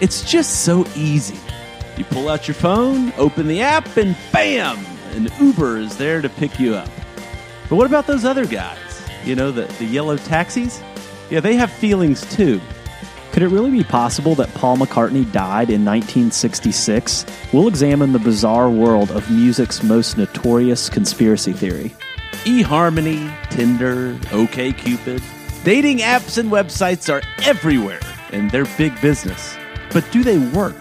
it's just so easy. You pull out your phone, open the app, and bam! An Uber is there to pick you up. But what about those other guys? You know, the, the yellow taxis? Yeah, they have feelings too. Could it really be possible that Paul McCartney died in 1966? We'll examine the bizarre world of music's most notorious conspiracy theory. eHarmony, Tinder, OKCupid. Dating apps and websites are everywhere, and they're big business. But do they work?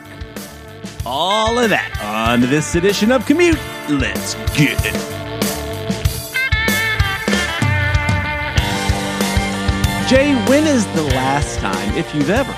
All of that on this edition of Commute. Let's get it. Jay, when is the last time, if you've ever,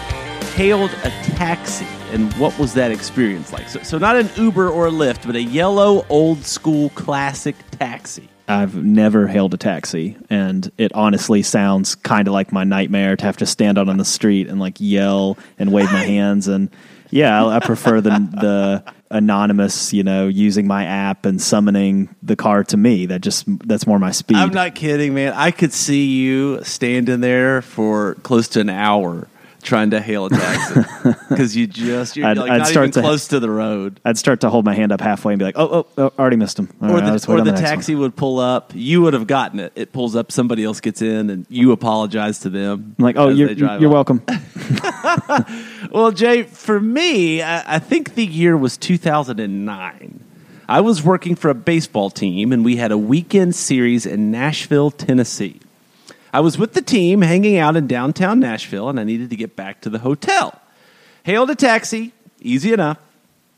hailed a taxi? And what was that experience like? So, so not an Uber or a Lyft, but a yellow, old school, classic taxi. I've never hailed a taxi, and it honestly sounds kind of like my nightmare to have to stand out on the street and like yell and wave my hands. And yeah, I, I prefer the the anonymous, you know, using my app and summoning the car to me. That just that's more my speed. I'm not kidding, man. I could see you standing there for close to an hour trying to hail a taxi because you just you're I'd- like I'd not start even to- close to the road. I'd start to hold my hand up halfway and be like, "Oh, oh, oh already missed him." All Or right, the, or on the next one. taxi would pull up. You would have gotten it. It pulls up. Somebody else gets in, and you apologize to them. I'm like, "Oh, you're, you're off. welcome." Well, Jay, for me, I, I think the year was 2009. I was working for a baseball team, and we had a weekend series in Nashville, Tennessee. I was with the team hanging out in downtown Nashville, and I needed to get back to the hotel. Hailed a taxi, easy enough.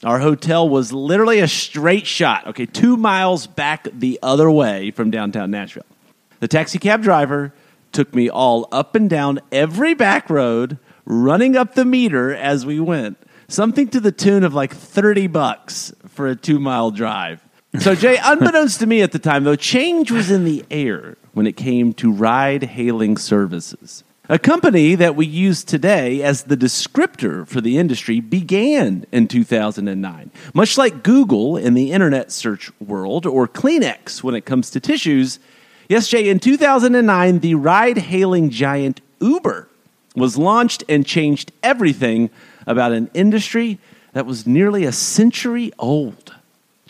Our hotel was literally a straight shot, okay, two miles back the other way from downtown Nashville. The taxi cab driver took me all up and down every back road, running up the meter as we went. Something to the tune of like 30 bucks for a two mile drive. So, Jay, unbeknownst to me at the time, though, change was in the air when it came to ride hailing services. A company that we use today as the descriptor for the industry began in 2009. Much like Google in the internet search world or Kleenex when it comes to tissues, yes, Jay, in 2009, the ride hailing giant Uber was launched and changed everything about an industry that was nearly a century old.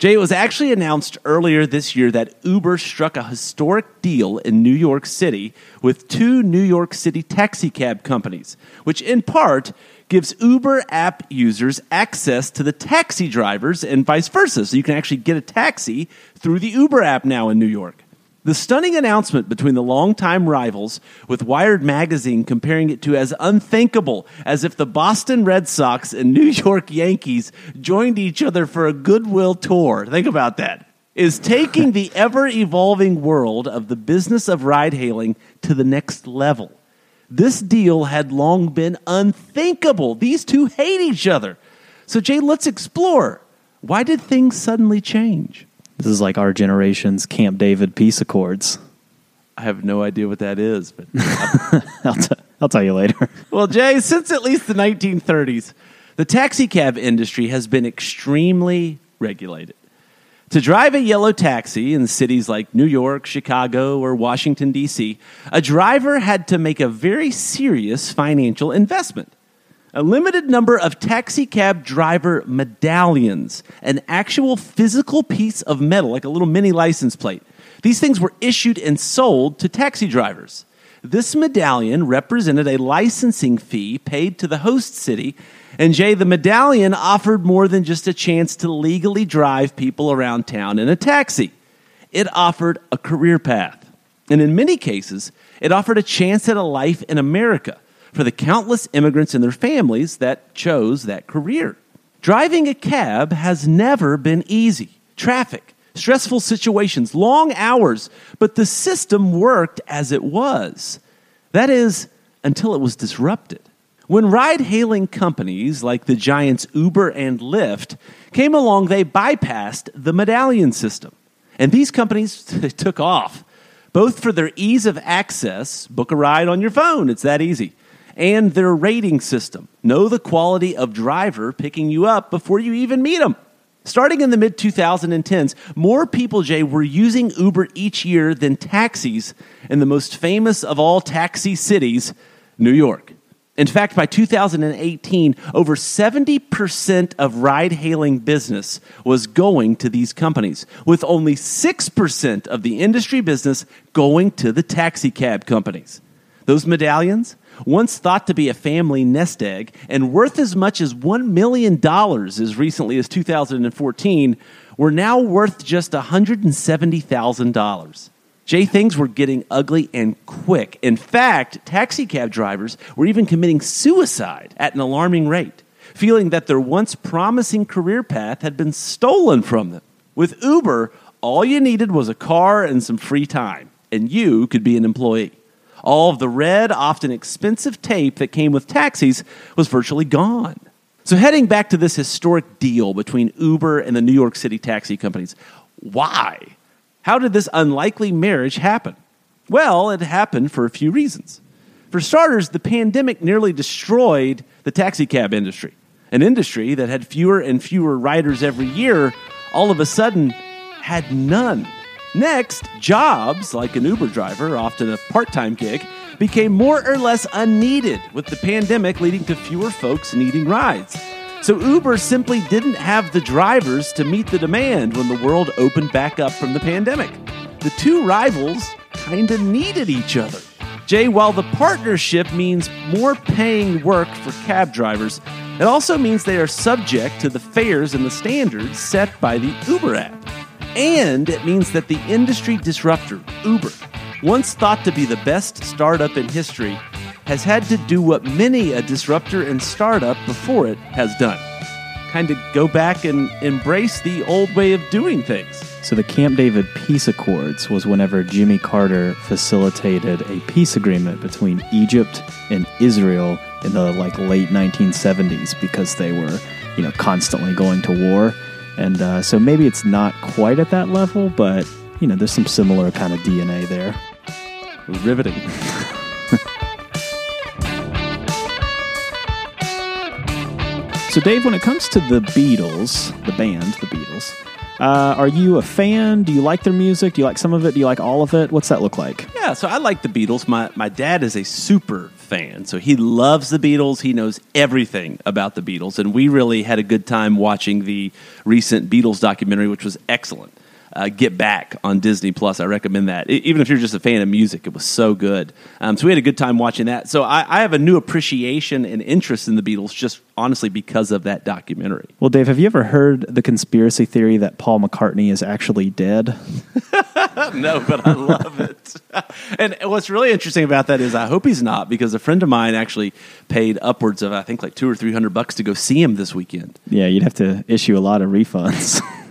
Jay, it was actually announced earlier this year that Uber struck a historic deal in New York City with two New York City taxi cab companies, which in part gives Uber app users access to the taxi drivers and vice versa. So you can actually get a taxi through the Uber app now in New York. The stunning announcement between the longtime rivals, with Wired magazine comparing it to as unthinkable as if the Boston Red Sox and New York Yankees joined each other for a goodwill tour. Think about that. Is taking the ever evolving world of the business of ride hailing to the next level. This deal had long been unthinkable. These two hate each other. So, Jay, let's explore. Why did things suddenly change? This is like our generation's Camp David peace accords. I have no idea what that is, but I'll, t- I'll tell you later. well, Jay, since at least the 1930s, the taxi cab industry has been extremely regulated. To drive a yellow taxi in cities like New York, Chicago, or Washington, D.C., a driver had to make a very serious financial investment. A limited number of taxi cab driver medallions, an actual physical piece of metal, like a little mini license plate. These things were issued and sold to taxi drivers. This medallion represented a licensing fee paid to the host city, and Jay, the medallion offered more than just a chance to legally drive people around town in a taxi. It offered a career path. And in many cases, it offered a chance at a life in America for the countless immigrants and their families that chose that career. Driving a cab has never been easy. Traffic, stressful situations, long hours, but the system worked as it was. That is, until it was disrupted. When ride hailing companies like the giants Uber and Lyft came along, they bypassed the medallion system. And these companies took off, both for their ease of access, book a ride on your phone, it's that easy, and their rating system. Know the quality of driver picking you up before you even meet them. Starting in the mid 2010s, more people, Jay, were using Uber each year than taxis in the most famous of all taxi cities, New York. In fact, by 2018, over 70% of ride hailing business was going to these companies, with only 6% of the industry business going to the taxi cab companies. Those medallions, once thought to be a family nest egg and worth as much as $1 million as recently as 2014, were now worth just $170,000. Jay, things were getting ugly and quick. In fact, taxi cab drivers were even committing suicide at an alarming rate, feeling that their once promising career path had been stolen from them. With Uber, all you needed was a car and some free time, and you could be an employee. All of the red, often expensive tape that came with taxis was virtually gone. So, heading back to this historic deal between Uber and the New York City taxi companies, why? How did this unlikely marriage happen? Well, it happened for a few reasons. For starters, the pandemic nearly destroyed the taxicab industry. An industry that had fewer and fewer riders every year, all of a sudden had none. Next, jobs, like an Uber driver, often a part time gig, became more or less unneeded, with the pandemic leading to fewer folks needing rides. So Uber simply didn't have the drivers to meet the demand when the world opened back up from the pandemic. The two rivals kind of needed each other. Jay, while the partnership means more paying work for cab drivers, it also means they are subject to the fares and the standards set by the Uber app. And it means that the industry disruptor, Uber, once thought to be the best startup in history, has had to do what many a disruptor and startup before it has done kind of go back and embrace the old way of doing things. So the Camp David peace accords was whenever Jimmy Carter facilitated a peace agreement between Egypt and Israel in the like late 1970s because they were, you know, constantly going to war. And uh, so maybe it's not quite at that level, but you know, there's some similar kind of DNA there. Riveting. So, Dave, when it comes to the Beatles, the band, the Beatles, uh, are you a fan? Do you like their music? Do you like some of it? Do you like all of it? What's that look like? Yeah, so I like the Beatles. My my dad is a super fan, so he loves the Beatles. He knows everything about the Beatles, and we really had a good time watching the recent Beatles documentary, which was excellent uh, Get Back on Disney Plus. I recommend that. even if you're just a fan of music, it was so good. Um, so we had a good time watching that. So I, I, have a new appreciation and interest in the Beatles just honestly because of that documentary. Well, Dave, have you ever heard the conspiracy theory that Paul McCartney is actually dead? no, but I love it. and what's really interesting about that is I hope he's not because a friend of mine actually paid upwards of I think like two or three hundred bucks to go see him this weekend. Yeah, you'd have to issue a lot of refunds.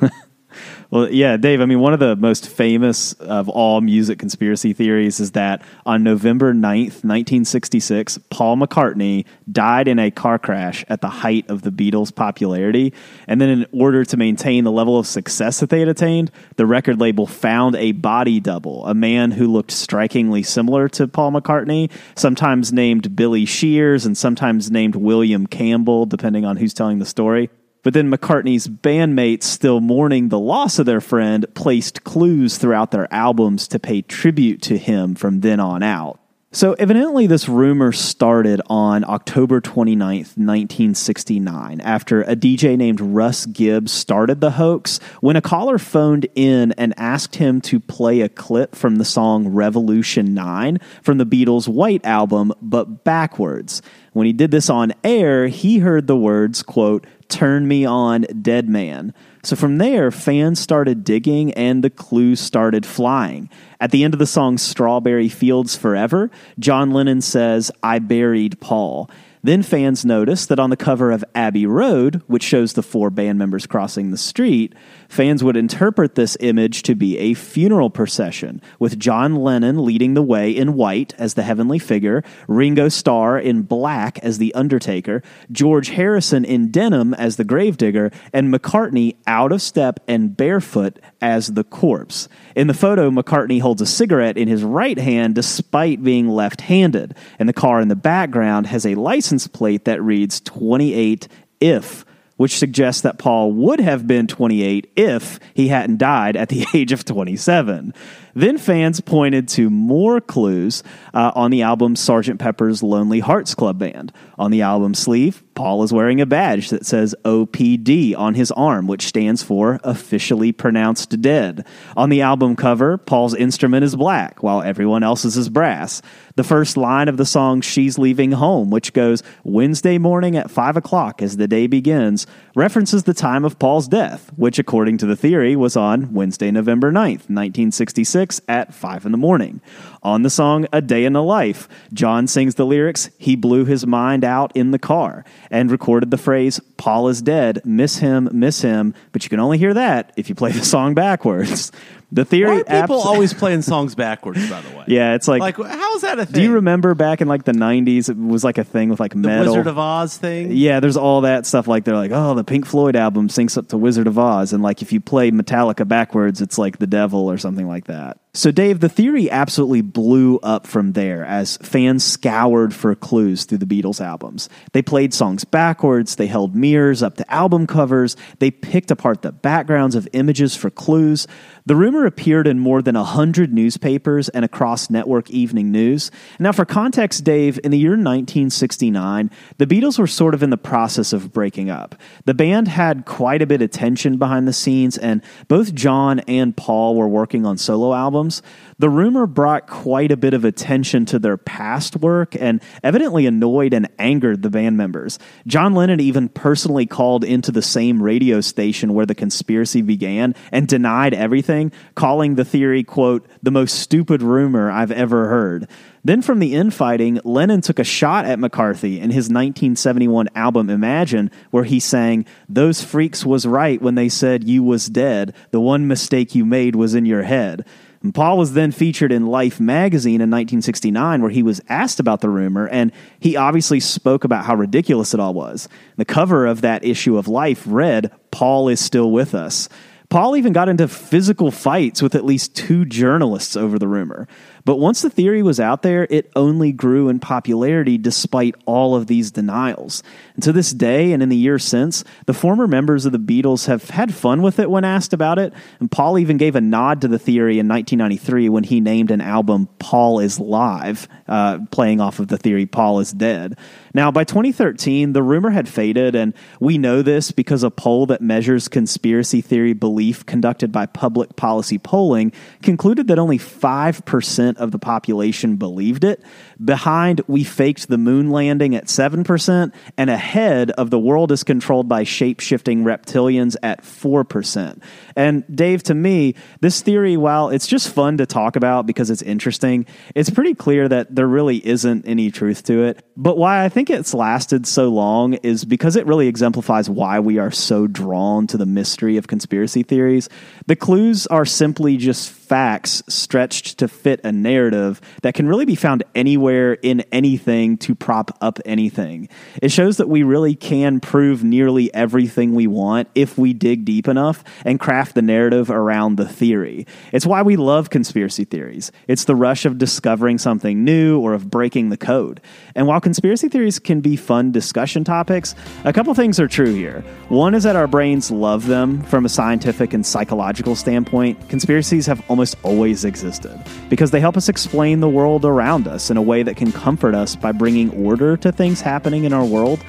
Well, yeah, Dave. I mean, one of the most famous of all music conspiracy theories is that on November 9th, 1966, Paul McCartney died in a car crash at the height of the Beatles' popularity. And then, in order to maintain the level of success that they had attained, the record label found a body double, a man who looked strikingly similar to Paul McCartney, sometimes named Billy Shears and sometimes named William Campbell, depending on who's telling the story. But then McCartney's bandmates, still mourning the loss of their friend, placed clues throughout their albums to pay tribute to him from then on out. So, evidently, this rumor started on October 29th, 1969, after a DJ named Russ Gibbs started the hoax when a caller phoned in and asked him to play a clip from the song Revolution 9 from the Beatles' White Album, but backwards. When he did this on air, he heard the words, quote, Turn Me On, Dead Man. So from there, fans started digging and the clues started flying. At the end of the song Strawberry Fields Forever, John Lennon says, I buried Paul. Then fans noticed that on the cover of Abbey Road, which shows the four band members crossing the street, Fans would interpret this image to be a funeral procession, with John Lennon leading the way in white as the heavenly figure, Ringo Starr in black as the undertaker, George Harrison in denim as the gravedigger, and McCartney out of step and barefoot as the corpse. In the photo, McCartney holds a cigarette in his right hand despite being left handed, and the car in the background has a license plate that reads 28 if which suggests that Paul would have been 28 if he hadn't died at the age of 27. Then fans pointed to more clues uh, on the album Sgt. Pepper's Lonely Hearts Club Band. On the album sleeve, Paul is wearing a badge that says OPD on his arm, which stands for Officially Pronounced Dead. On the album cover, Paul's instrument is black, while everyone else's is brass. The first line of the song She's Leaving Home, which goes Wednesday morning at 5 o'clock as the day begins, references the time of Paul's death, which, according to the theory, was on Wednesday, November 9th, 1966 at 5 in the morning. On the song A Day in the Life, John sings the lyrics, He blew his mind out in the car, and recorded the phrase, Paul is dead, miss him, miss him, but you can only hear that if you play the song backwards. The theory. Why are people abs- always playing songs backwards? By the way, Yeah, it's like. Like, how is that a thing? do you remember back in like the '90s? It was like a thing with like metal. the metal. Wizard of Oz thing? yeah, there's all that stuff. Like they're like, oh, the Pink Floyd album syncs up to Wizard of Oz, and like if you play Metallica backwards, it's like the devil or something like that. So, Dave, the theory absolutely blew up from there as fans scoured for clues through the Beatles albums. They played songs backwards, they held mirrors up to album covers, they picked apart the backgrounds of images for clues. The rumor appeared in more than 100 newspapers and across network evening news. Now, for context, Dave, in the year 1969, the Beatles were sort of in the process of breaking up. The band had quite a bit of tension behind the scenes, and both John and Paul were working on solo albums. The rumor brought quite a bit of attention to their past work and evidently annoyed and angered the band members. John Lennon even personally called into the same radio station where the conspiracy began and denied everything, calling the theory, quote, the most stupid rumor I've ever heard. Then from the infighting, Lennon took a shot at McCartney in his 1971 album Imagine, where he sang, Those freaks was right when they said you was dead. The one mistake you made was in your head. And Paul was then featured in Life magazine in 1969, where he was asked about the rumor, and he obviously spoke about how ridiculous it all was. The cover of that issue of Life read, Paul is still with us. Paul even got into physical fights with at least two journalists over the rumor. But once the theory was out there, it only grew in popularity despite all of these denials. And to this day, and in the years since, the former members of the Beatles have had fun with it when asked about it. And Paul even gave a nod to the theory in 1993 when he named an album Paul is Live, uh, playing off of the theory Paul is dead. Now, by 2013, the rumor had faded, and we know this because a poll that measures conspiracy theory belief conducted by public policy polling concluded that only 5% of the population believed it. Behind, we faked the moon landing at 7%, and ahead of the world is controlled by shape shifting reptilians at 4%. And Dave, to me, this theory, while it's just fun to talk about because it's interesting, it's pretty clear that there really isn't any truth to it. But why I think it's lasted so long is because it really exemplifies why we are so drawn to the mystery of conspiracy theories. The clues are simply just facts stretched to fit a narrative that can really be found anywhere in anything to prop up anything. It shows that we really can prove nearly everything we want if we dig deep enough and craft the narrative around the theory. It's why we love conspiracy theories. It's the rush of discovering something new or of breaking the code. And while conspiracy theories can be fun discussion topics, a couple things are true here. One is that our brains love them from a scientific and psychological standpoint. Conspiracies have almost always existed because they help us explain the world around us in a way that can comfort us by bringing order to things happening in our world.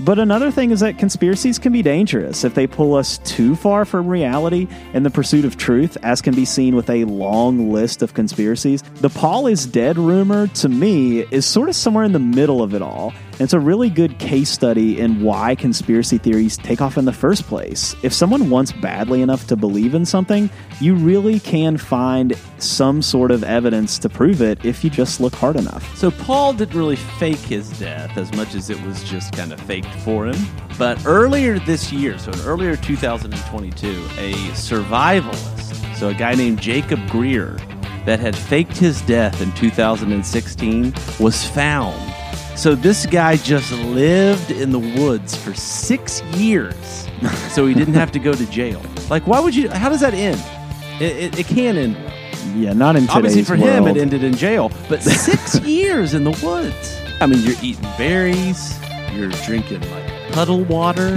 But another thing is that conspiracies can be dangerous if they pull us too far from reality in the pursuit of truth, as can be seen with a long list of conspiracies. The Paul is dead rumor, to me, is sort of somewhere in the middle of it all. It's a really good case study in why conspiracy theories take off in the first place. If someone wants badly enough to believe in something, you really can find some sort of evidence to prove it if you just look hard enough. So Paul didn't really fake his death as much as it was just kind of faked for him. But earlier this year, so in earlier 2022, a survivalist, so a guy named Jacob Greer, that had faked his death in 2016 was found. So this guy just lived in the woods for six years, so he didn't have to go to jail. Like, why would you? How does that end? It, it, it can end. Yeah, not in today's Obviously, for him, it ended in jail. But six years in the woods. I mean, you're eating berries. You're drinking like puddle water.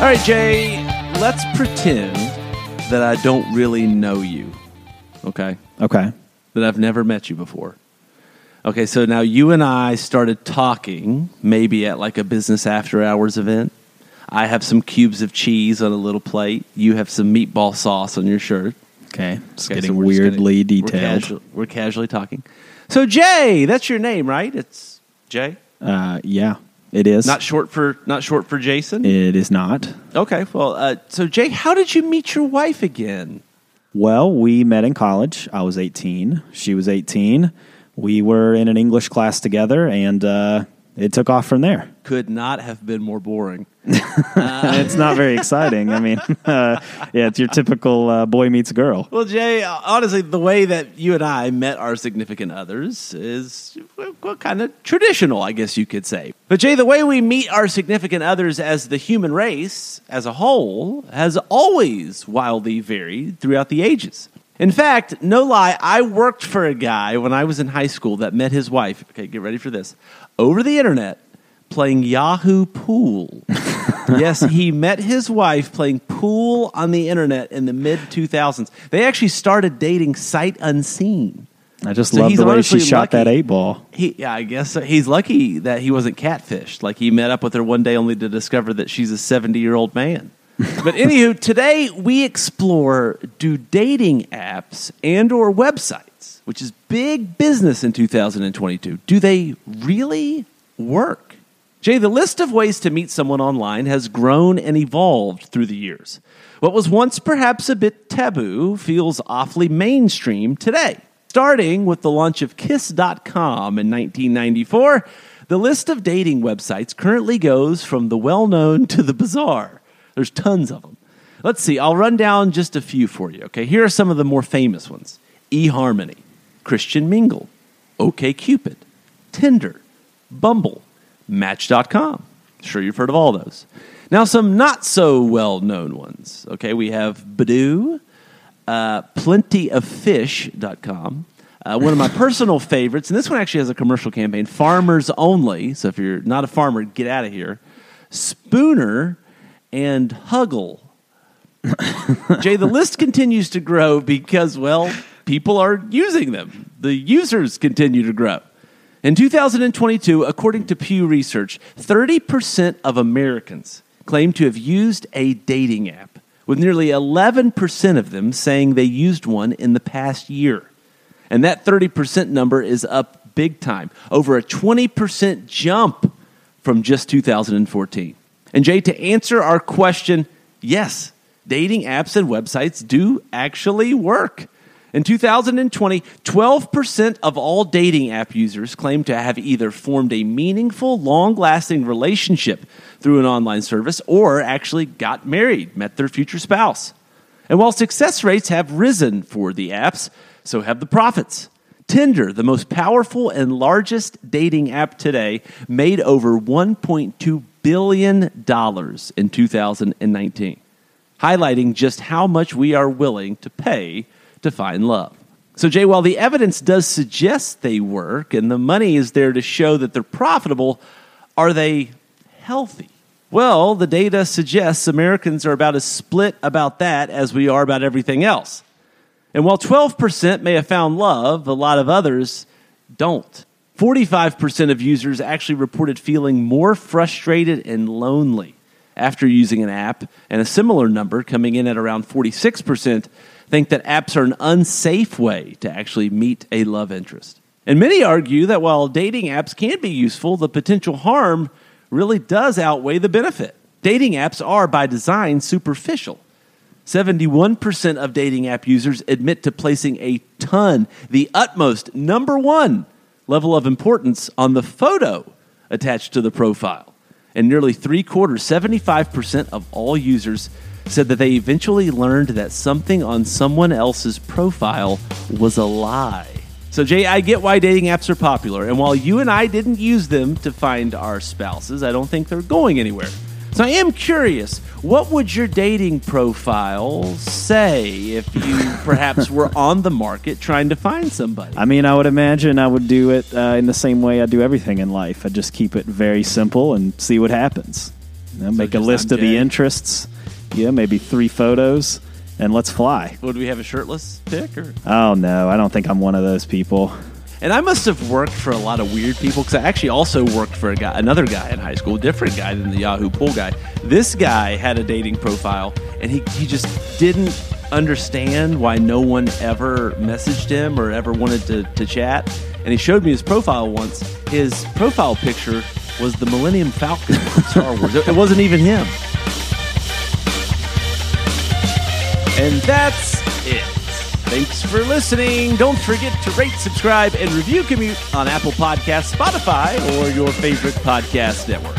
All right, Jay. Let's pretend that I don't really know you. Okay, Okay. That I've never met you before. Okay, so now you and I started talking maybe at like a business after hours event. I have some cubes of cheese on a little plate. You have some meatball sauce on your shirt. Okay. It's Okay, getting so we're weirdly We're, detailed. casual- we're casually talking. So Jay, that's your name, right? It's Jay. Uh, yeah, it is. Not short for not short for Jason. it is not. Okay, well, uh, so Jay, how did you meet your wife again? Well, we met in college. I was 18. She was 18. We were in an English class together, and uh, it took off from there. Could not have been more boring. it's not very exciting. I mean, uh, yeah, it's your typical uh, boy meets girl. Well, Jay, uh, honestly, the way that you and I met our significant others is well, kind of traditional, I guess you could say. But, Jay, the way we meet our significant others as the human race as a whole has always wildly varied throughout the ages. In fact, no lie, I worked for a guy when I was in high school that met his wife. Okay, get ready for this. Over the internet, playing Yahoo Pool. yes, he met his wife playing pool on the internet in the mid 2000s. They actually started dating sight unseen. I just So love he's the way she shot that lucky. eight ball. He, yeah, I guess so. he's lucky that he wasn't catfished. Like he met up with her one day only to discover that she's a 70 year old man. but anywho, today we explore do dating apps and or websites, which is big business in 2022, do they really work? Jay, the list of ways to meet someone online has grown and evolved through the years. What was once perhaps a bit taboo feels awfully mainstream today. Starting with the launch of Kiss.com in 1994, the list of dating websites currently goes from the well known to the bizarre. There's tons of them. Let's see, I'll run down just a few for you, okay? Here are some of the more famous ones eHarmony, Christian Mingle, OKCupid, Tinder, Bumble, Match.com. Sure, you've heard of all those. Now, some not so well known ones. Okay, we have Badoo, uh, plentyoffish.com. Uh, one of my personal favorites, and this one actually has a commercial campaign Farmers Only. So if you're not a farmer, get out of here. Spooner and Huggle. Jay, the list continues to grow because, well, people are using them. The users continue to grow. In 2022, according to Pew Research, 30% of Americans claim to have used a dating app, with nearly 11% of them saying they used one in the past year. And that 30% number is up big time, over a 20% jump from just 2014. And Jay, to answer our question, yes, dating apps and websites do actually work. In 2020, 12% of all dating app users claim to have either formed a meaningful, long lasting relationship through an online service or actually got married, met their future spouse. And while success rates have risen for the apps, so have the profits. Tinder, the most powerful and largest dating app today, made over $1.2 billion dollars in 2019, highlighting just how much we are willing to pay to find love. So, Jay, while the evidence does suggest they work and the money is there to show that they're profitable, are they healthy? Well, the data suggests Americans are about as split about that as we are about everything else. And while 12% may have found love, a lot of others don't. 45% of users actually reported feeling more frustrated and lonely after using an app, and a similar number coming in at around 46% think that apps are an unsafe way to actually meet a love interest. And many argue that while dating apps can be useful, the potential harm really does outweigh the benefit. Dating apps are, by design, superficial. 71% of dating app users admit to placing a ton, the utmost, number one level of importance on the photo attached to the profile. And nearly three quarters, 75% of all users said that they eventually learned that something on someone else's profile was a lie. So, Jay, I get why dating apps are popular. And while you and I didn't use them to find our spouses, I don't think they're going anywhere. So, I am curious what would your dating profile say if you perhaps were on the market trying to find somebody? I mean, I would imagine I would do it uh, in the same way I do everything in life. I just keep it very simple and see what happens. You know, make a list I'm of the interests. Yeah, maybe three photos, and let's fly. Would we have a shirtless pic? Or? Oh no, I don't think I'm one of those people. And I must have worked for a lot of weird people because I actually also worked for a guy, another guy in high school, different guy than the Yahoo pool guy. This guy had a dating profile, and he, he just didn't understand why no one ever messaged him or ever wanted to, to chat. And he showed me his profile once. His profile picture was the Millennium Falcon from Star Wars. It, it wasn't even him. And that's it. Thanks for listening. Don't forget to rate, subscribe, and review Commute on Apple Podcasts, Spotify, or your favorite podcast network.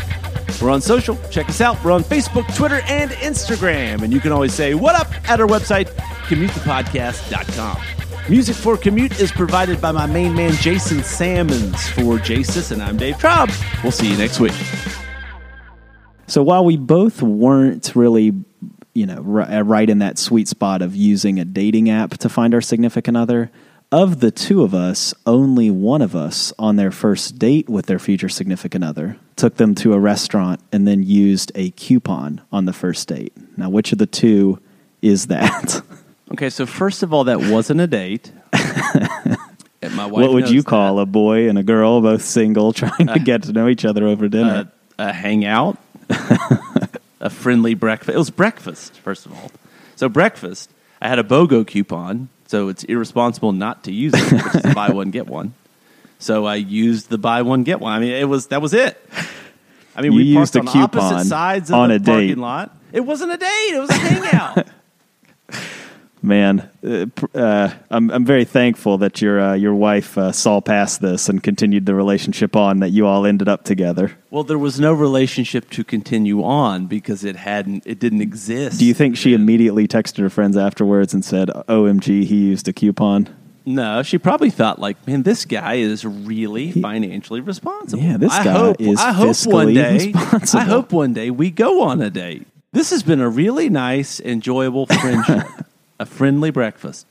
We're on social. Check us out. We're on Facebook, Twitter, and Instagram. And you can always say, What up at our website, commutethepodcast.com. Music for Commute is provided by my main man, Jason Salmons. For Jasis, and I'm Dave Traub. We'll see you next week. So while we both weren't really, you know, ri- uh, right in that sweet spot of using a dating app to find our significant other, of the two of us, only one of us on their first date with their future significant other took them to a restaurant and then used a coupon on the first date. Now, which of the two is that? Okay, so first of all, that wasn't a date. My wife what would you that. call a boy and a girl, both single, trying to get to know each other over dinner? a, a hangout, a friendly breakfast. It was breakfast, first of all. So breakfast, I had a BOGO coupon, so it's irresponsible not to use it, which is buy one get one. So I used the buy one get one. I mean, it was that was it. I mean, You we used parked a on opposite sides of on the a parking date. lot. It wasn't a date; it was a hangout. Man, uh, uh, I'm I'm very thankful that your uh, your wife uh, saw past this and continued the relationship on. That you all ended up together. well, there was no relationship to continue on because it hadn't, it didn't exist. Do you think she immediately texted her friends afterwards and said, "OMG, he used a coupon"? No, she probably thought like, man, this guy is really financially responsible. Yeah, this I guy hope, is I hope one day. responsible. I hope one day we go on a date. This has been a really nice, enjoyable friendship, a friendly breakfast.